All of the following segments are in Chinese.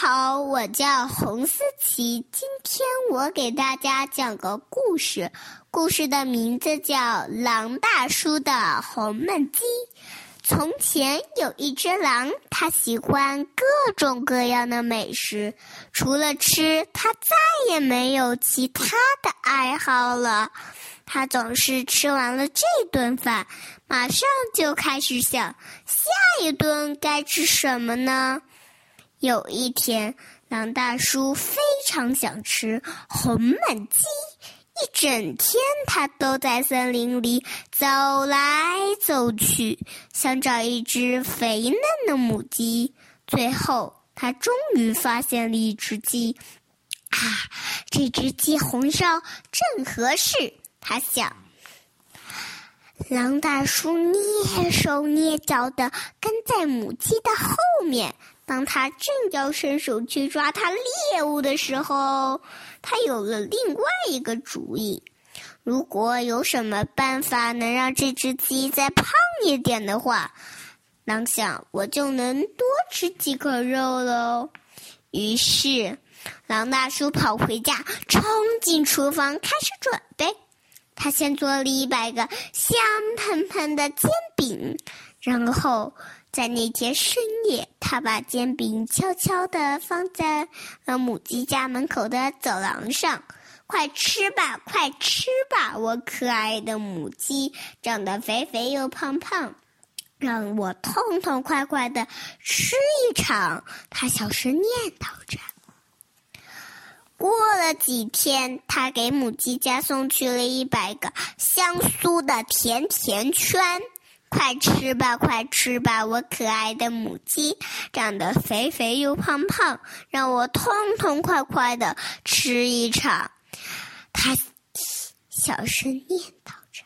好，我叫洪思琪。今天我给大家讲个故事，故事的名字叫《狼大叔的红焖鸡》。从前有一只狼，它喜欢各种各样的美食，除了吃，它再也没有其他的爱好了。它总是吃完了这顿饭，马上就开始想下一顿该吃什么呢？有一天，狼大叔非常想吃红焖鸡，一整天他都在森林里走来走去，想找一只肥嫩的母鸡。最后，他终于发现了一只鸡，啊，这只鸡红烧正合适。他想，狼大叔蹑手蹑脚的跟在母鸡的后面。当他正要伸手去抓它猎物的时候，他有了另外一个主意。如果有什么办法能让这只鸡再胖一点的话，狼想我就能多吃几口肉喽。于是，狼大叔跑回家，冲进厨房开始准备。他先做了一百个香喷喷的煎饼，然后。在那天深夜，他把煎饼悄悄地放在了母鸡家门口的走廊上。快吃吧，快吃吧，我可爱的母鸡，长得肥肥又胖胖，让我痛痛快快的吃一场。他小声念叨着。过了几天，他给母鸡家送去了一百个香酥的甜甜圈。快吃吧，快吃吧，我可爱的母鸡，长得肥肥又胖胖，让我痛痛快快的吃一场。他小声念叨着。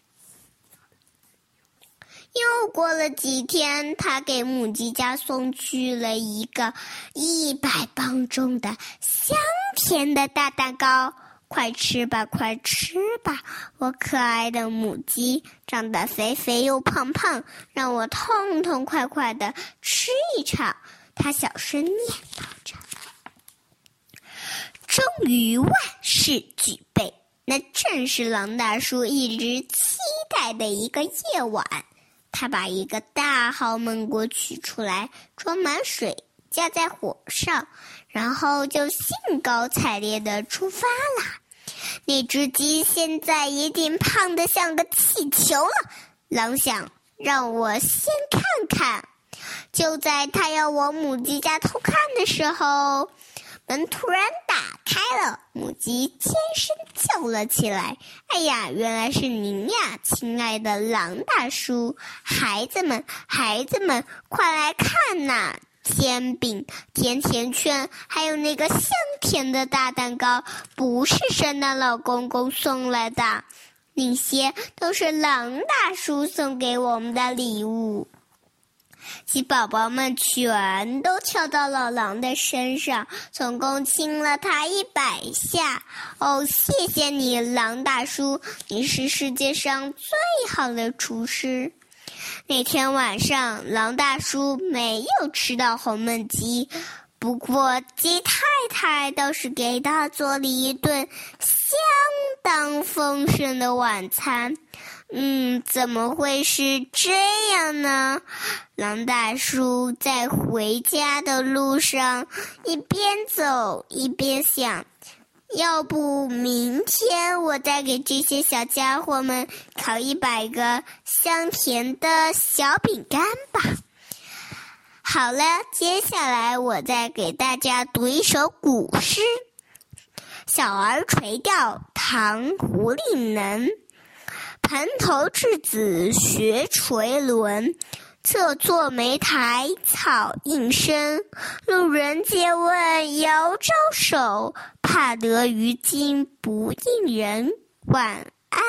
又过了几天，他给母鸡家送去了一个一百磅重的香甜的大蛋糕。快吃吧，快吃吧，我可爱的母鸡，长得肥肥又胖胖，让我痛痛快快的吃一场。他小声念叨着。终于万事俱备，那正是狼大叔一直期待的一个夜晚。他把一个大号焖锅取出来，装满水，架在火上，然后就兴高采烈的出发了。那只鸡现在一定胖得像个气球了。狼想让我先看看。就在他要往母鸡家偷看的时候，门突然打开了，母鸡尖声叫了起来：“哎呀，原来是您呀，亲爱的狼大叔！孩子们，孩子们，快来看呐！”煎饼、甜甜圈，还有那个香甜的大蛋糕，不是圣诞老公公送来的，那些都是狼大叔送给我们的礼物。鸡宝宝们全都跳到了狼的身上，总共亲了他一百下。哦，谢谢你，狼大叔，你是世界上最好的厨师。那天晚上，狼大叔没有吃到红焖鸡，不过鸡太太倒是给他做了一顿相当丰盛的晚餐。嗯，怎么会是这样呢？狼大叔在回家的路上一边走一边想。要不明天我再给这些小家伙们烤一百个香甜的小饼干吧。好了，接下来我再给大家读一首古诗：小儿垂钓，唐·胡令能。蓬头稚子学垂纶。侧坐莓苔草映身，路人借问遥招手，怕得鱼惊不应人。晚安。